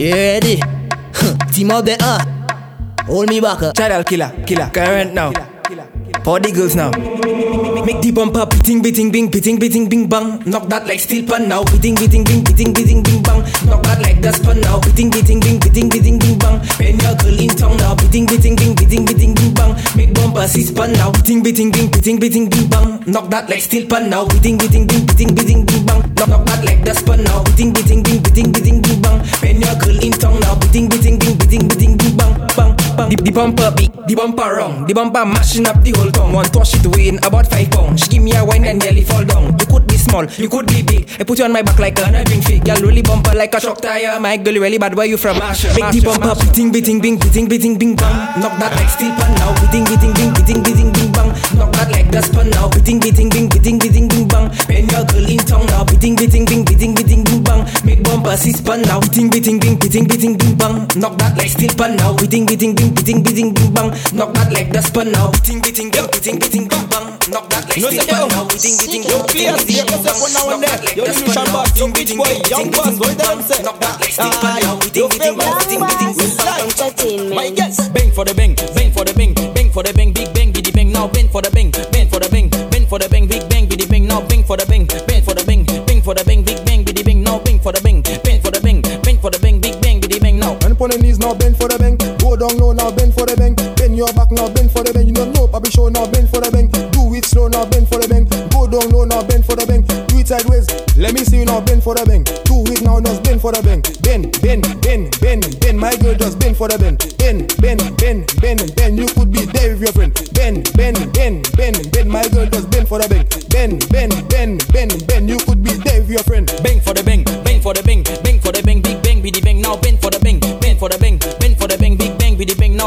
You ready? Team up the uh. Hold me back up. Chadal killer, killer, current now. For the girls now. Make the bumper beating, beating, bing, beating, beating, bing, bang. Knock that like steel pan now. Beating, beating, bing, beating, beating, bing, bang. Knock that like that's pan now. Beating, beating, bing, beating, beating, bing, bang. Pen your girl in tongue now. Beating, beating, bing, beating, beating, bing, bang. Make bumper six pan now. Beating, beating, bing, beating, beating, bing, bang. Knock that like steel pan now. Beating, beating, bing, beating, beating, bing, bang. Knock, knock that like that's pan now. Beating, beating, bing, beating, beating, bing, bang. Pen your girl in tongue now. Beating, beating, bing, beating, beating, bing, bang, bang, bang. The, the bumper beat, the bumper wrong, the bumper mashing up the whole tongue. One toss it in about five pounds. She give me a wine and nearly fall down. You could be small, you could be big. I put you on my back like a drink fig. Girl really bumper like a shock tire. My girl really bad. Where you from? Make the bumper beating, beating, bing, beating, beating, bing, bang. Knock that like steel pan now. Beating, beating, bing, beating, beating, bing, Knock that like the pan now. Beating, beating, bing, beating, beating, bing, bang. Pen your girl in tongue now. Beating, beating, bing, beating, beating, bing, bang. Make bumper six pan now. Beating, beating, bing, beating, beating, bing, bang. Knock that like steel pan now. Beating, beating, bing, beating, beating, bing, bang. Knock that like the pan now. Beating, beating, bing, beating, beating, bing, bang. Knock that like steel pan now. Beating, beating, bing, beating, beating, bing, bang. yourself now and Knock that like Lucian pan now. Beating, beating, bing, beating, beating, bing, bang. Knock that like steel pan now. Beating, beating, bing, beating, beating, bing, bang. My guess. Bang for the bang, bang for the bang, bang for the bang, big biddy bang. Now bang for the bang, bang for the bang, bang for the bang, big bang, biddy bang. Now bang for the bang, bang for the bang, bang for the bang, big bang, biddy bang. Now bang for the bang, bang for the bang, bang for the bang, big bang, biddy bang. Now. And upon the knees now bend for the bang. Go down low now bend for the bang. Bend your back now bend for the bang. You don't know Bobby show now bend for the bang. Do it slow now bend for the bang. Go down low now bend for the bang. Do it sideways. Let me see you now bend for the bang. Do it now just bend for the. Bend, bend, bend, bend, bend. My girl just bend for the bend. Bend, bend, bend, bend, bend. You could be there with your friend. Bend, bend, bend, bend, bend. My girl just bend for the bang. Bend, bend, bend, bend, bend. You could be there with your friend. Bang for the bang, bang for the bang, bang,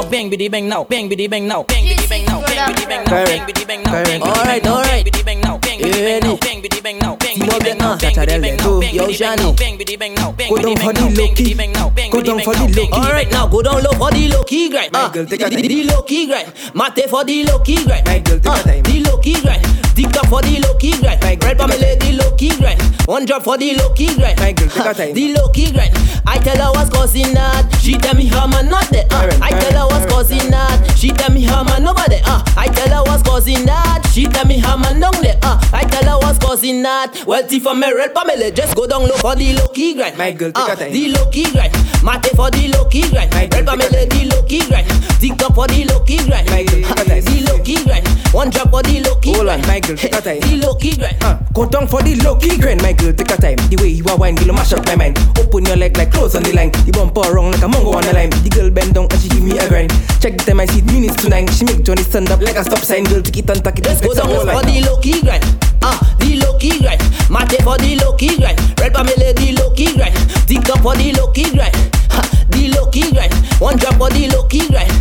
bang, biddy bang. Now bang, biddy bang. Now bang, biddy bang. Now bang, biddy bang. Now bang, biddy bang. Now bang, biddy bang. Now bang, biddy bang. Alright, Now alright. bang, biddy bang. Now bang, You biddy bang. ready? Now bang, biddy bang. Now bang, Team biddy up bang. the, Now uh, bang, Chacha biddy del bang. Go. Now bang, Yo, biddy bang. Shani. Now bang, biddy bang. Now bang, Go biddy down bang. for Now the bang, low key. biddy bang. Now bang, Go biddy down bang. for Now the bang, low biddy Alright, bang. now go down low for the low key grind. My Ah, girl, take the, a the, time. the low key grind. Mate for the low key grind. My girl, take Ah, a time. The low key grind. Dick up for the low key grind. My girl, Red take a Pamela, the low key grind. For me lady lucky grind. One drop for the low key grind. My girl, take Ah, time. The low key grind. I tell her what's causing that. She tell me how man not there. Ah, Karen, I tell her what's causing that. She tell me how man nobody. Ah, I tell her what's causing that. She tell me how man down there. Ah, I tell her what's causing that. Well, T for me, red Pamela, just go down low for the low key grind. My girl, take Ah, time. The low key grind. Mate for the low key grind. My girl, Red Pamela, the low key grind. Dick up for the low key grind. My girl, take time. The low key grind. One drop for the low key Hold on, grind. my girl, take a time. The low key grind. Uh, go down for the low key grind, my girl, take a time. The way you are wine, girl, mash up my mind. Open your leg like clothes on the line. The bumper wrong like a mongo on the line. The girl bend down and she give me a grind. Check the time I see minutes to nine. She make Johnny stand up like a stop sign. Girl, take it and tack it. Let's go down for line. the low key grind. Ah, the low key grind. Mate for the low key grind. Red Pamela, the low key grind. Dick up for the low key grind. Ha, the low key grind. One drop for the low key grind.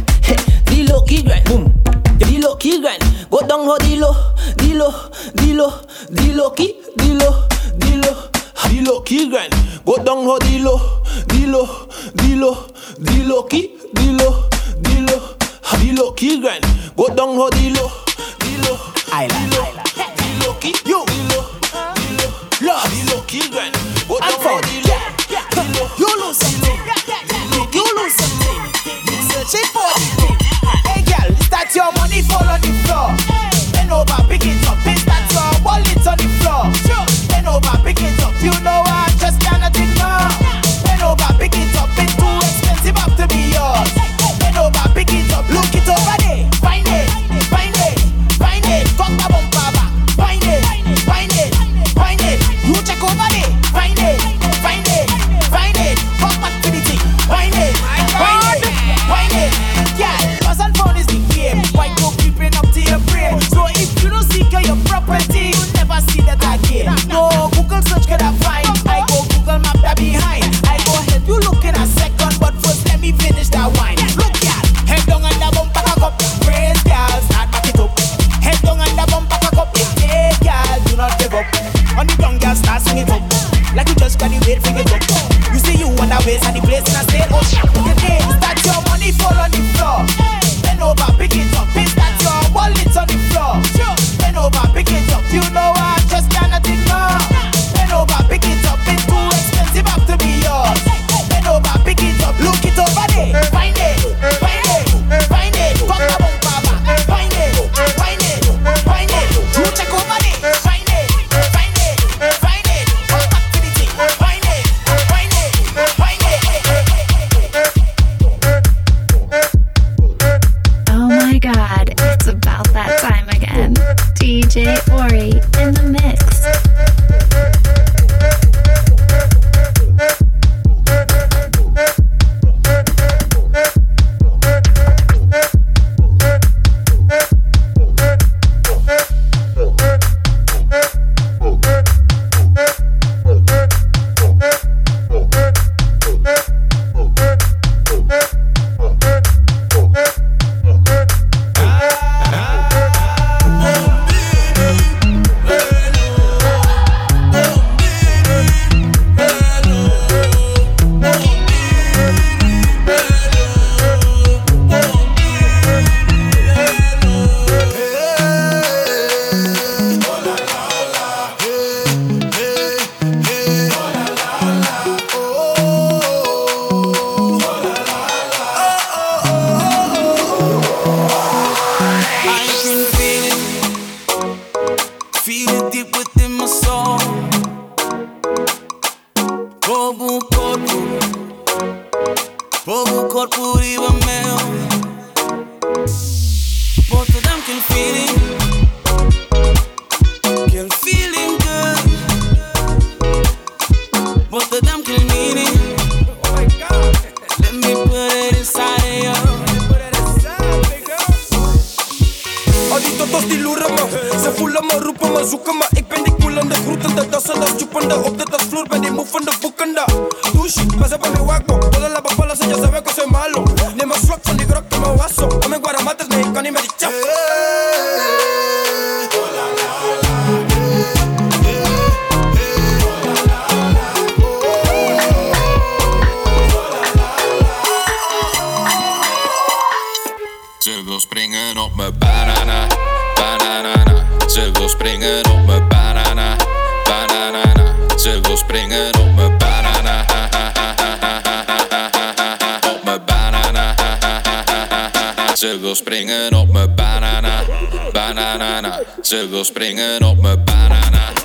The low key grind. Boom. The low key grind. Go down low key, the low, the low. The low key grind. Go down low key, the low, the low. The low key grind. Go down for the low, the low, the low, the low key, you, the low, the low. Love, key grind. Go down low, the low. You lose something. You lose something. Searching for it. Fall on the floor? Bend over, pick it up. Is that your wallet on the floor? Bend over, pick it up. You know feeling springen op mijn banana, banana. Ze wil springen op mijn banana.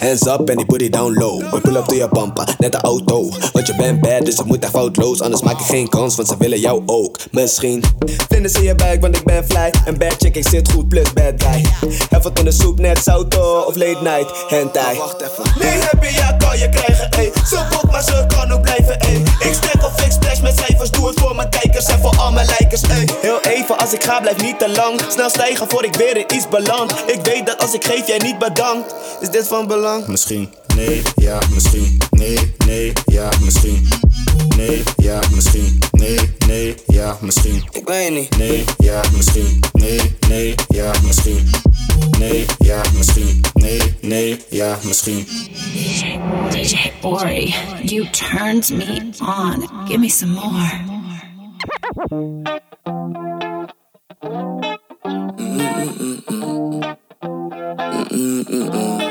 Hands up en die booty down low. We pull up door je bumper net de auto. Want je bent bad, dus het moet echt foutloos. Anders maak ik geen kans, want ze willen jou ook. Misschien vinden in je buik, want ik ben fly. Een bad check ik zit goed, plus bad guy. Even in de soep, net sauto oh, of late night, hentai. Wacht even. Nee, heb je ja, kan je krijgen, ey. Zo goed maar ze kan ook blijven, ey. Ik stek of ik seks met cijfers, doe het voor mijn kijkers en voor al mijn lijkers. Ey. Heel even, als ik ga, blijf niet te lang. Snel stijgen voor ik weer in iets beland. Ik weet dat als ik geef, jij niet bedankt. Is dit van belang? Misschien, nee, ja, misschien, nee, nee, ja, misschien. nee, ja, misschien. Nee, nee, ja, misschien. Ik weet niet. Nee, ja, misschien. Nee, nee, ja, misschien. Nee, ja, misschien. Nee, nee, ja, misschien. DJ Orrie, you turned me on. Give me some more. Mm -mm Mm-mm-mm-mm.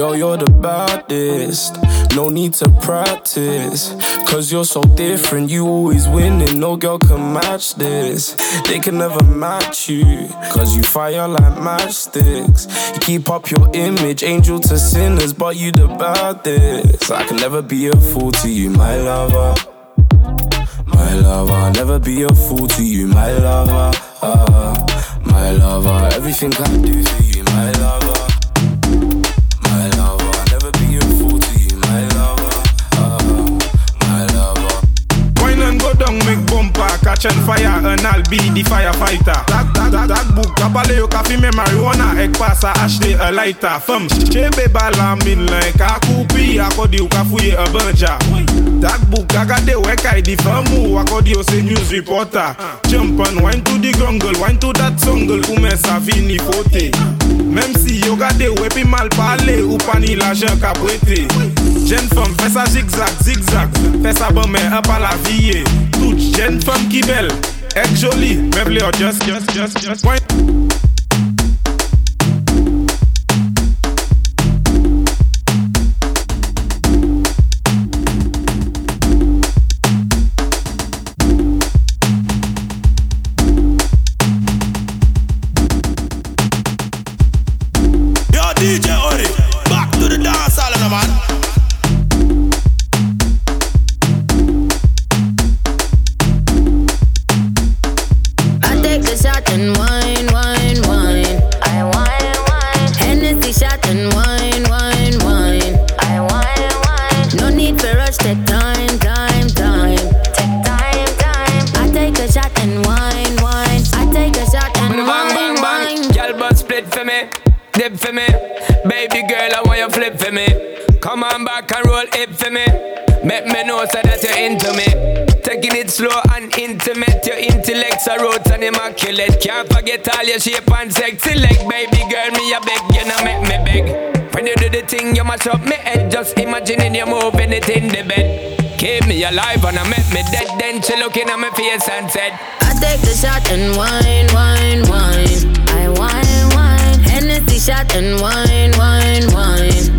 Girl, you're the baddest. No need to practice. Cause you're so different. You always winning. No girl can match this. They can never match you. Cause you fire like matchsticks. You keep up your image, angel to sinners. But you the baddest. I can never be a fool to you, my lover. My lover, never be a fool to you, my lover. Uh, my lover, everything I do for you, my lover. Catch on fire and I'll be the firefighter. Tak, tak, tak, tak bouk Kapale yo ka fime marijuana. Ek pa sa ashte a lighter. Fem, chebe bala min len Ka koupi akodi yo ka fouye a banja. Tak bouk kagade we kay e di fem ou Akodi yo se news reporter. Jump and wine to the grungle Wine to that sungle Koumen sa fini fote. Mem si yo gade we pi mal pale Ou pa ni la jen ka prete. Jen fem, fe sa zigzag, zigzag. Fe sa bon men, e pa la viye Jeune femme qui belle, est jolie, les just, just, just, just. Wine. Can't forget all your shape and sexy leg. Baby girl, me a beg, you know make me beg. When you do the thing, you mash up me head. Just imagining you moving it in the bed. Keep me alive and I make me dead. Then she looking at my face and said, I take the shot and wine, wine, wine. I wine, wine. Hennessy shot and wine, wine. Wine,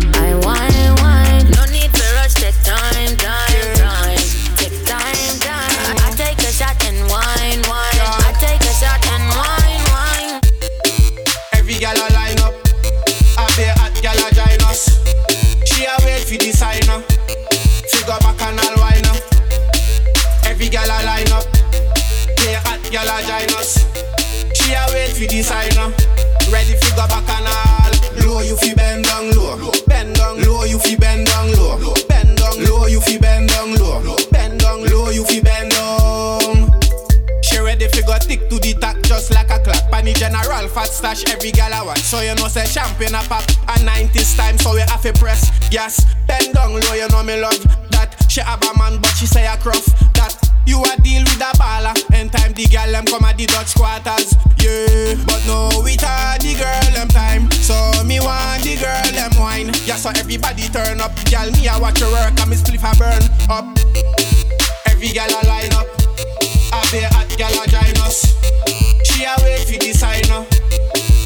a up, ready figure back and all. Low you fi bend down low, bend down low you fi bend down low, bend down low you fi bend down low, bend down low you fi bend down. She ready fi go tick to the tack just like a clock. Pani general fat stash every gal I want. So you know say champion a pop. A 90s time so we have to press gas. Bend down low you know me love that. She have a man but she say a gruff that. You a deal with a baller. The gal them come at the Dutch quarters. Yeah, but no we had the girl them time. So me want the girl them wine. Yeah, so everybody turn up. Gal me I watch her work and me spliff a burn up. Every gal a line up. I be hot gal a join us. She a wait for the sign up.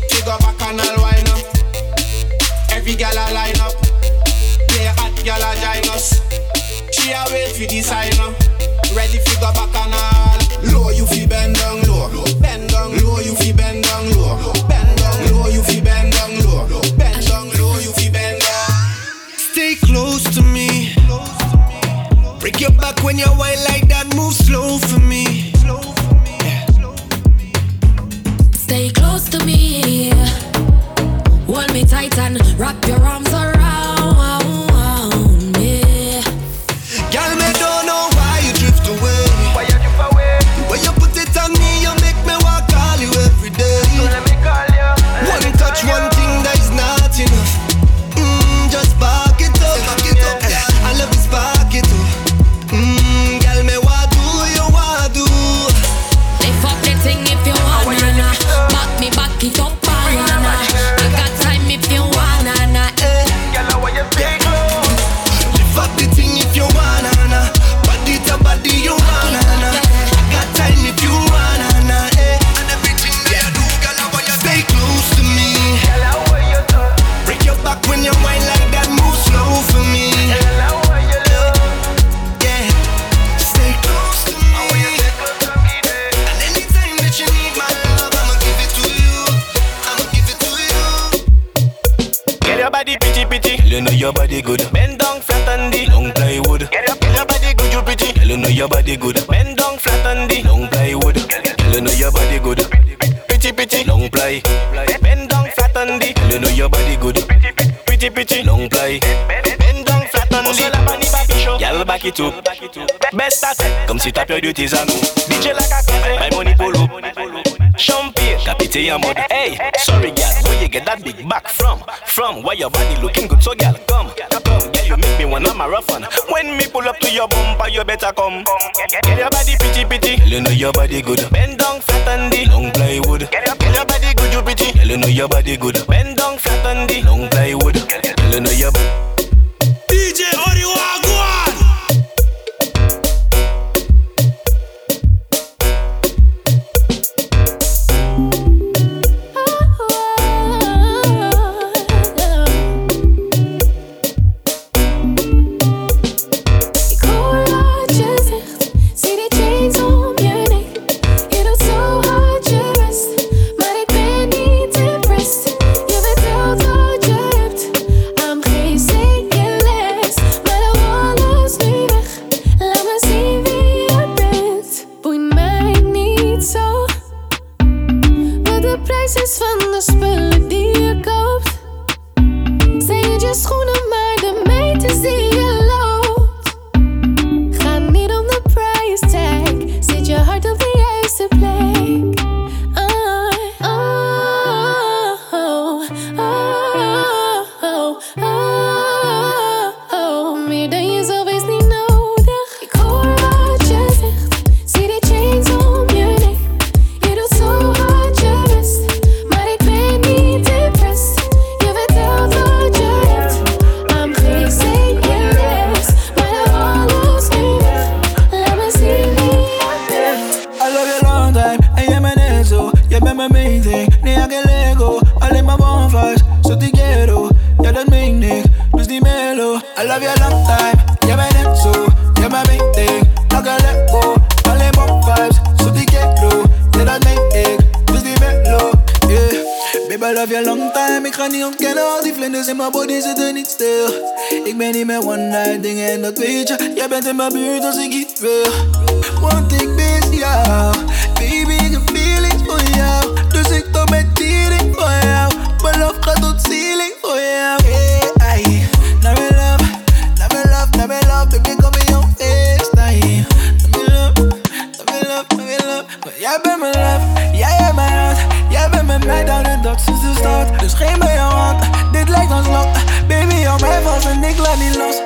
Figure back and all wine up. Every gal a line up. Be hot gal a join us. She a wait for the sign up. Ready figure back and all. Low you fi bend down low. Bend down low you fi bend down low. Bend down low you fi bend down low. Bend down low you fi bend down. Stay close to me. Break your back when you whine like that. Move slow for me. Stay close to me. Hold me tight and wrap your arms around body looking good, so girl, come, come, girl, you make me wanna marathon. When me pull up to your bumper, you better come. Get your body pretty, pretty. Girl, you know your body good. Bend down flat on the long plywood. Girl, your body good, you pretty. Girl, you know your body good. Bend down flat on the long plywood. Girl, you know your DJ Mijn buurt als ik iets wil. Want ik mis jou, baby, ik heb feelings voor jou. Dus ik doe met tiering voor jou. Mijn love gaat tot ceiling voor jou. Hey, ai. Naar mijn love, naar mijn love, naar mijn love. Baby, kom in jouw FaceTime. Naar mijn love, naar mijn love, naar mijn love. Maar jij bent mijn love, jij hebt mijn hart. Jij bent met mij down en dat sinds de start. Dus geef me jouw hand, dit lijkt ons lot. Baby, hou mij vast en ik laat niet los.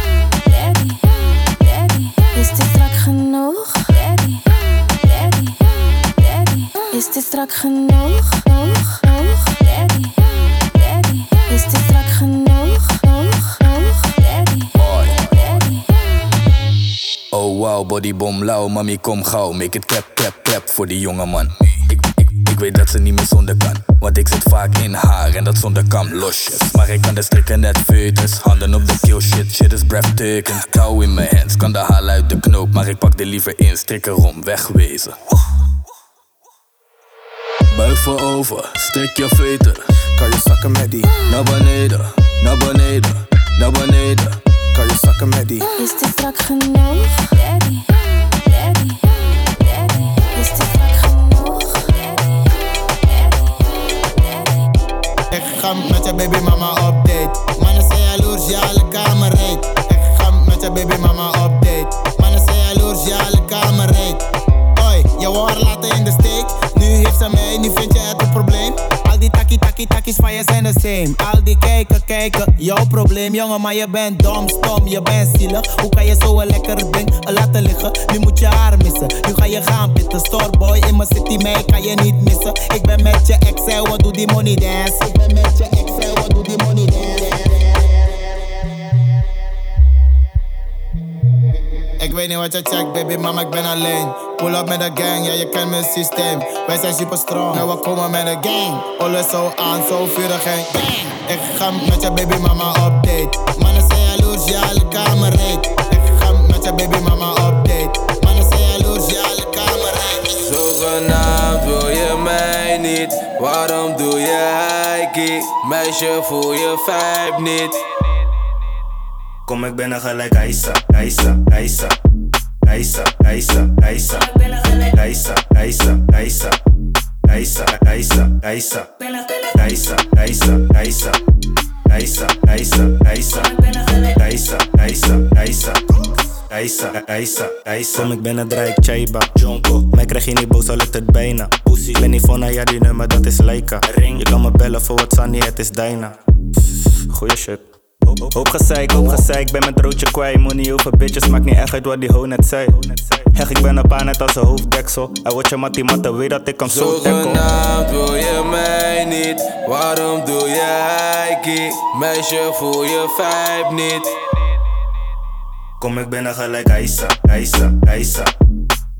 daddy, daddy. Is dit strak genoeg? Daddy, daddy, daddy. Is dit strak genoeg? Genoeg? Daddy, daddy. Is dit strak genoeg? Genoeg? Daddy, daddy. Oh wow, bodybom lauw, mami kom gauw. Make it clap, clap, clap voor die jonge man. Weet dat ze niet meer zonder kan. Want ik zit vaak in haar en dat zonder kam losjes. Maar ik kan de strikken net foetus. Handen op de kill shit, shit is breathtaking. Touw in mijn hands, kan de haal uit de knoop. Maar ik pak er liever in, strik erom, wegwezen. Buik voorover, strik je veten. Kan je zakken met die naar beneden, naar beneden, naar beneden. Kan je zakken met die. Is dit strak genoeg? Daddy, daddy, daddy. Is dit Ik ga met je baby mama op date. Mannen zijn jaloers, kamer. Ik ga met je baby mama op date. Mannen zijn jaloers, ja, alle kamer. Hoi, je wou haar laten in de steek. Nu heeft ze mij, nu vind je het een probleem die takkie takkie takkies van je zijn de same. Al die kijken, kijken, jouw probleem, jongen, maar je bent dom, stom, je bent zielig. Hoe kan je zo een lekker ding laten liggen? Nu moet je haar missen, nu ga je gaan pitten. Storeboy in mijn city, mij kan je niet missen. Ik ben met je ex, wat doe die money dance? Ik ben met je ex, wat doe die money dance? Ik weet niet wat je checkt, baby, mama, ik ben alleen. Pull up met de gang, ja je kent mijn systeem. Wij zijn super strong, en we komen met de gang. Alles zo aan, zo vurig en bang. Ik ga met je baby mama op date. Mannen zijn jaloers, ja alle kamer heet. Ik ga met je baby mama op date. Mannen zijn jaloers, ja alle kamer heet. Zogenaamd wil je mij niet, waarom doe je heikie? Meisje voel je vibe niet. Kom ik binnen gelijk Aisa, Aisa, Aisa eisa, eisa, eisa. Eisa, eisa, eisa. Eisa, eisa, eisa. Eisa, eisa, eisa. Eisa, eisa, eisa. Eisa, eisa, eisa. Eisa, eisa, eisa. Kom ik ben het rijk, Chaiba, Jonko. Mij krijg je niet boos, al lukt het bijna. Pussy, ben niet van, ja die nummer dat is Leica. Je kan me bellen voor wat Sunny, het is Dyna. Goeie shit. Hoop, gezeik, hoop gezeik, ben mijn broodje kwijt. Money over bitches, maakt niet echt uit wat die ho net zei. Heg, ik ben een paar net als een hoofddeksel. En word je mattie matte, weet dat ik hem zo tackle. Zogenaamd wil je mij niet, waarom doe je heikie? Meisje voel je vibe niet. Kom ik binnen gelijk Aisa, Aisa, Aisa.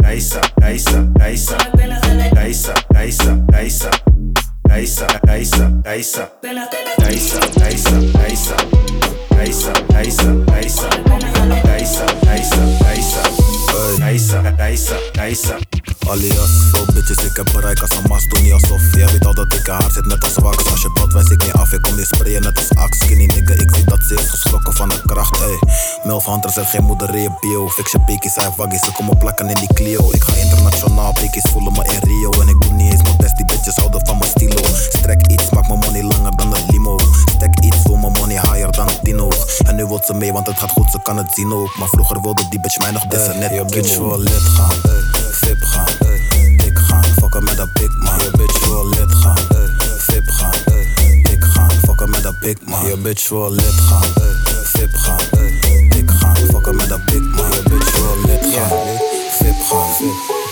Aisa, Aisa, Aisa. Aisa, Aisa, Aisa. Aisa, Aisa, Aisa. Aisa, Aisa, Aisa. ice up, ice up, ice up, ice up, ice up, ice up, ice up, ice up, ice up, ice up. Alias, veel bitches, ik heb bereik als een mas, doe niet alsof Jij weet al dat ik haar zit net als wax. Als je bot wijs ik niet af, ik kom je sprayen net als ax. Skinny nigga, ik zie dat ze is geschrokken van de kracht, ey. Milf Hunter zegt geen moeder in je bio Fix je bekies, hij waggies, ze komen plakken in die Clio. Ik ga internationaal, bekies voelen me in Rio. En ik doe niet eens mijn best, die bitches houden van mijn stilo. Strek iets, maak mijn money langer dan een limo. Stek iets, voor mijn money higher dan Tino. En nu wil ze mee, want het gaat goed, ze kan het zien ook. Maar vroeger wilde die bitch mij nog dissen, net je bitch wil lid gaan, VIP gaan, dik gaan, fucken met een big man. Je bitch wil lid gaan, VIP gaan, dik gaan, fucken met een big man. Je bitch wil lid gaan, VIP gaan, dik gaan, fucken met een big man. Je bitch wil lid gaan, VIP gaan,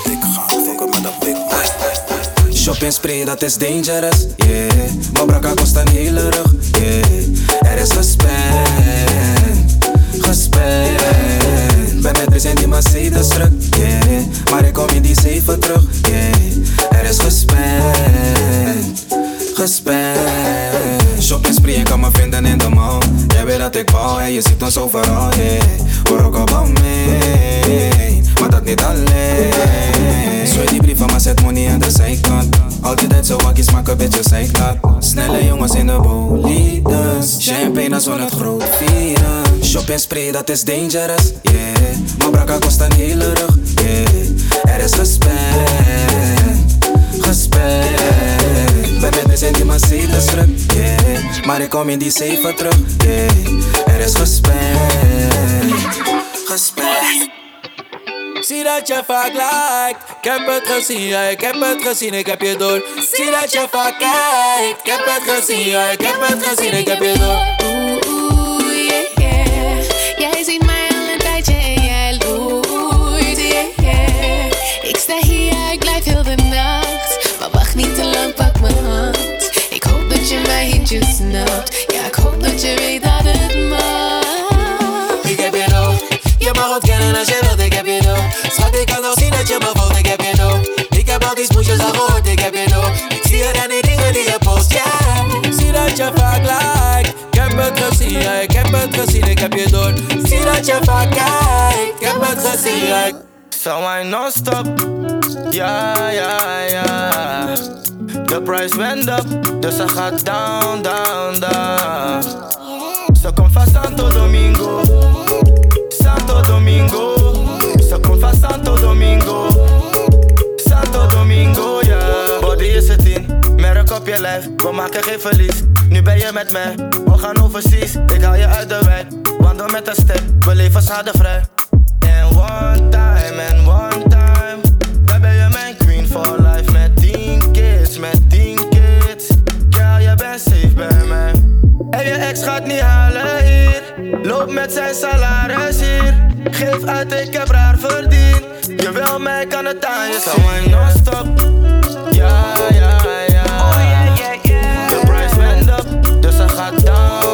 dik gaan, fucken met een big man. Shopping spray, dat is dangerous, yeah. Maar brakka kost een hele rug, yeah. Er is gespend, gespend. Ben met in die Mercedes druk, yeah. Maar ik kom in die zeven terug, yeah. Er is gespend, gespend. Shopping spree, je kan me vinden in de mall. Jij weet dat ik bouw en je ziet ons overal, yeah. Hoor ook op aan mee, maar dat niet alleen. Zwaai die brieven, maar zet money aan de zijkant. Zo wakkies, maak een beetje zijkant. Snelle jongens in de bolides. Champagne als we het groot vieren. Shopping spray, dat is dangerous, yeah. Maar brakka kost een hele rug, yeah. Er is gespend, gespend. Ben met in die Mercedes druk, yeah. Maar ik kom in die zeven terug, yeah. Er is gespend, gespend. Zie dat je vaak lijkt. Ik heb het gezien, ja, ik heb het gezien, ik heb je door. Zie dat je vaak kijkt. Ik heb het gezien, ja, ik heb het gezien, ik heb. Vaak kijkt. Ik heb het gezien, ja, Zo mij non-stop, ja, ja, ja. De price went up, dus ze gaat down, down, down. Ze komt van Santo Domingo, Santo Domingo. Ze komt van Santo Domingo, je lijf, we maken geen verlies. Nu ben je met mij, we gaan overseas. Ik haal je uit de wijk, wandel met een step, we leven schadevrij. En one time, en one time. Dan ben je mijn queen for life met 10 kids, met 10 kids. Ja, je bent safe bij mij. En je ex gaat niet halen hier. Loop met zijn salaris hier. Geef uit, ik heb raar verdiend. Je wil mij, kan het aan je Zo mijn non-stop. Ja, ja, shut.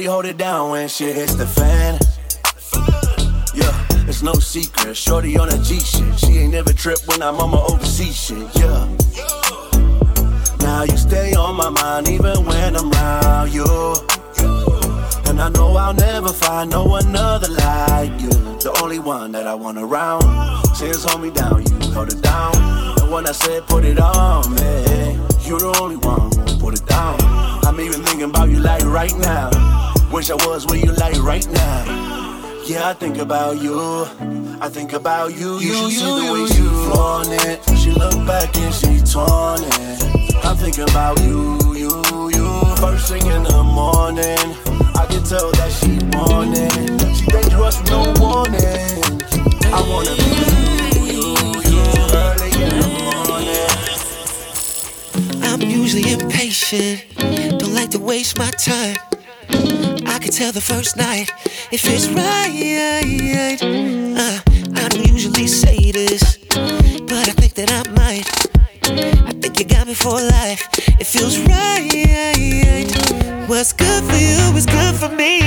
Shorty hold it down when shit hits the fan. Yeah, it's no secret. Shorty on a G shit. She ain't never tripped when I'm on my overseas shit. Yeah. Now you stay on my mind even when I'm around you. And I know I'll never find no another like you. The only one that I want around. Since hold me down, you hold it down. And when I said put it on me, you're the only one who put it down. I'm even thinking about you like right now. Wish I was where you like right now. Yeah, I think about you. I think about you. You, should see the way she flaunt it. She look back and she torn it. I'm thinking about you, you, you. First thing in the morning, I can tell that she want it. She dangerous with no warning. I wanna be you, you, you. Early in the morning. I'm usually impatient, don't like to waste my time. Could tell the first night if it's right. Uh, I don't usually say this, but I think that I might. I think you got me for life. It feels right. What's good for you is good for me.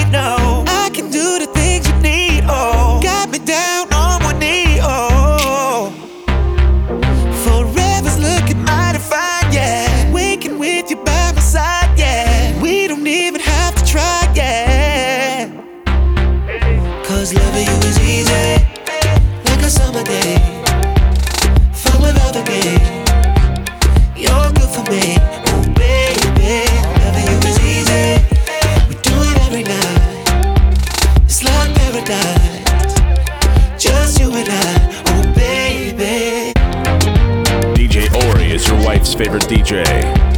Wife's favorite DJ.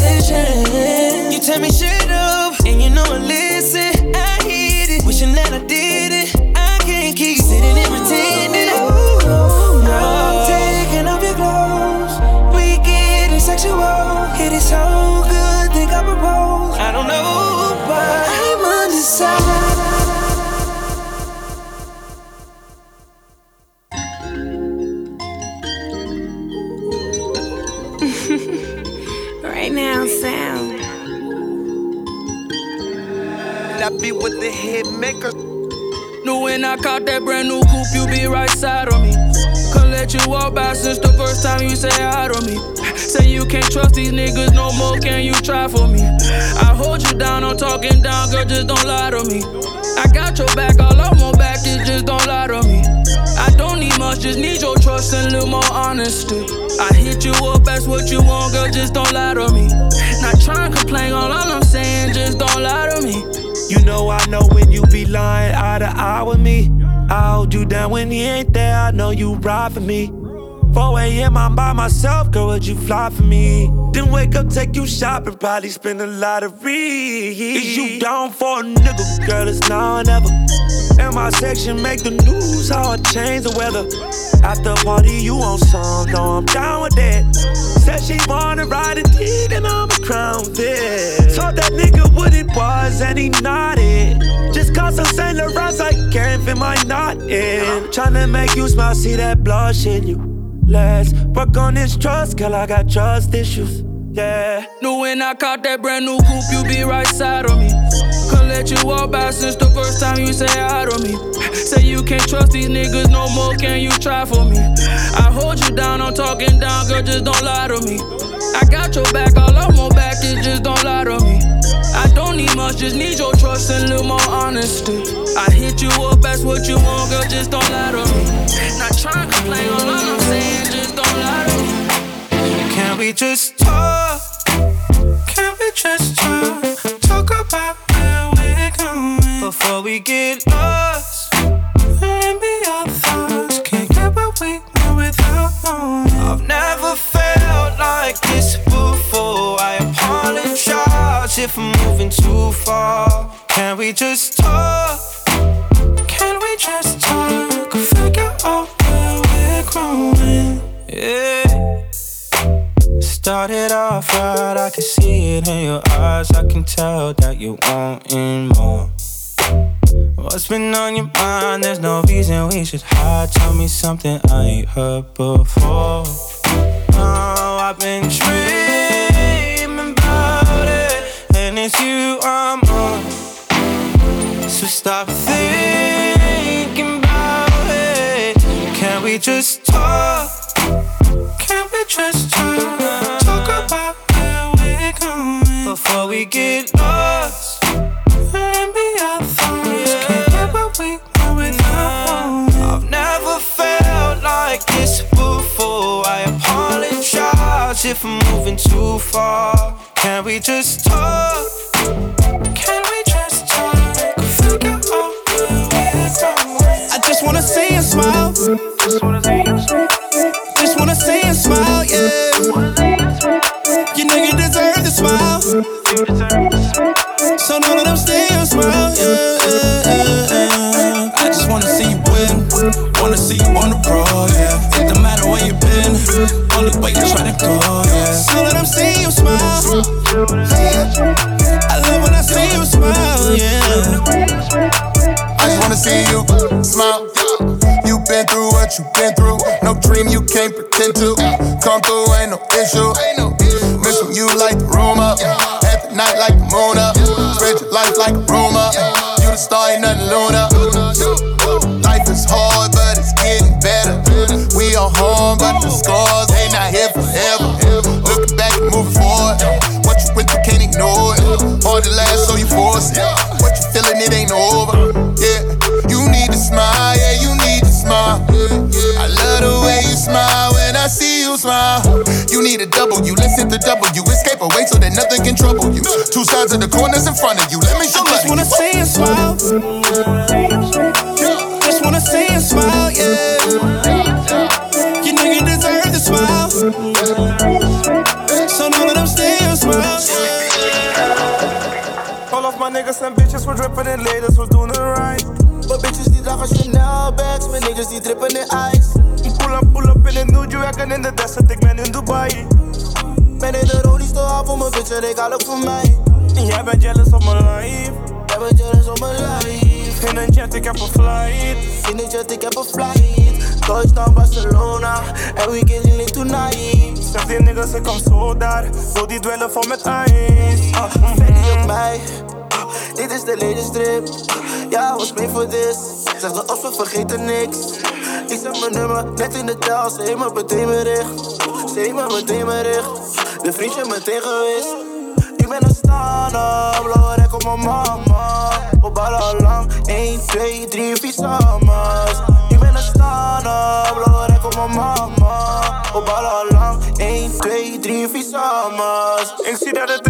You tell me shit up, hit maker. Knew when I caught that brand new coupe, you be right side of me. Couldn't let you walk by since the first time you say hi to me. Say you can't trust these niggas no more, can you try for me? I hold you down, I'm talking down, girl, just don't lie to me. I got your back, all I want back is just don't lie to me. I don't need much, just need your trust and a little more honesty. I hit you up, that's what you want, girl, just don't lie to me. Not trying to complain, all I'm saying, just don't lie to me. You know I know when you be lying eye to eye with me. I hold you down when he ain't there. I know you ride for me. 4 a.m. I'm by myself, girl. Would you fly for me? Then wake up, take you shopping, probably spend a lot of Is you down for a nigga, girl? It's now or never. In my section, make the news, how I change the weather. After party, you on some, no, I'm down with that. Said she wanna ride a D, and I'm a crown Vic. Told that nigga what it was, and he nodded. Just cause I'm Saint Laurent, I can't fit my knot in. Tryna make you smile, see that blush in you. Let's work on this trust, girl, I got trust issues. Yeah. Knew when I caught that brand new coupe, you be right side of me. Couldn't let you walk by since the first time you say hi to me. Say you can't trust these niggas no more, can you try for me? I hold you down, I'm talking down, girl, just don't lie to me. I got your back, all on my back, it just don't lie to me. I don't need much, just need your trust and a little more honesty. I hit you up, that's what you want, girl, just don't lie to me. Not trying to complain, all I'm saying, just don't lie to me. Can we just talk? Can we just talk? Talk about we get lost. And be our thoughts. Can't get what we want without knowing. I've never felt like this before. I apologize if I'm moving too far. Can we just talk? Can we just talk? Figure out where we're growing. Yeah. Started off right, I can see it in your eyes. I can tell that you wanting more. What's been on your mind? There's no reason we should hide. Tell me something I ain't heard before. Oh, I've been dreaming about it, and it's you I'm on. So stop thinking about it. Can we just talk? Can we just talk? Talk about where we're going before we get lost. If I'm moving too far. Can we just talk? Can we just talk? Figure out where we're going. I just wanna see you smile. Just wanna see you smile. Smile. You need a double, you listen to double, you escape away so that nothing can trouble you. Two sides of the corners in front of you, let me show you. I just wanna see you smile. Just wanna see you smile, yeah. You know you deserve to smile. So none of them still smile, All of my niggas and bitches were dripping in laters, was doing it right. But bitches die dragen Chanel bags, mijn niggas die drippen in ice. Pull up, pull up in een new wagon in de desert, ben in in de rollies te hard voor mijn bitch en ik haal ook voor mij. En jij bent jealous op mijn life. Jij bent jealous op mijn life. In een jet, ik heb een flight. In een jet, ik heb een flight. Touchdown Barcelona, and we getting lit tonight. Zeg die niggas, ik kom zo daar. Wil die dwellen vol met ijs. Ah, Fendi op mij. Dit is de latest strip. Ja, was mee voor this. Zeg de we vergeten niks. Ik zeg mijn nummer net in de tel. Ze heeft me meteen bericht. Ze heeft me meteen bericht. De vriendje meteen geweest. Ik ben een staan-up, belangrijk op mijn mama. Op lang, 1, 2, 3, 4 summers. Ik ben een staan-up, belangrijk op mijn mama. Op lang, 1, 2, 3, 4 summers. Ik zie dat het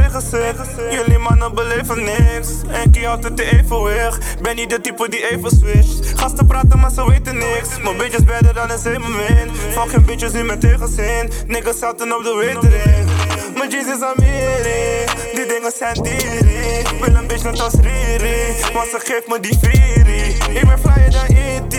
Jullie mannen beleven niks. En keer altijd de evenwicht. Ben niet de type die even switcht. Gasten praten, maar ze weten niks. Mijn bitch is beter dan een zeemermin. Fuck geen bitches in mijn tegenzin. Niggas zaten op de wetering. Mijn jeans is Amiri. Die dingen zijn diri. Wil een bitch net als Riri. Want ze geeft me die free. Ik ben flyer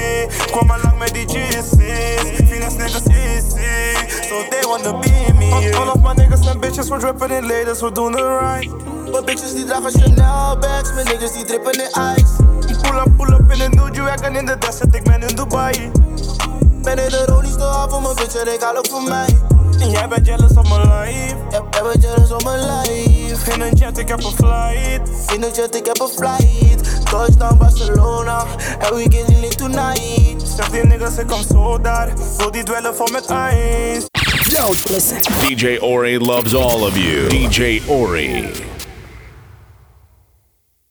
dan E.T. Kwam al lang met die GC's. Finesse niggas easy. So they wanna be me. All, of my niggas and bitches, we're dripping in ladies, we doen it right. But bitches die dragen Chanel bags, mijn niggas die drippen in ice. Pull up, pull up in een new wagon in de desert, ik ben in Dubai. Ben in de rollies voor mijn bitch en ik haal ook voor mij. En jij bent jealous of my life. Ja, jij bent jealous of my life. In een jet, ik heb een flight. In een jet, ik heb een flight. Touchdown Barcelona, and we getting lit tonight. Zeg die niggas, ik kom zo daar. Wil die dwellen vol met ijs. DJ Orrie loves all of you. DJ Orrie.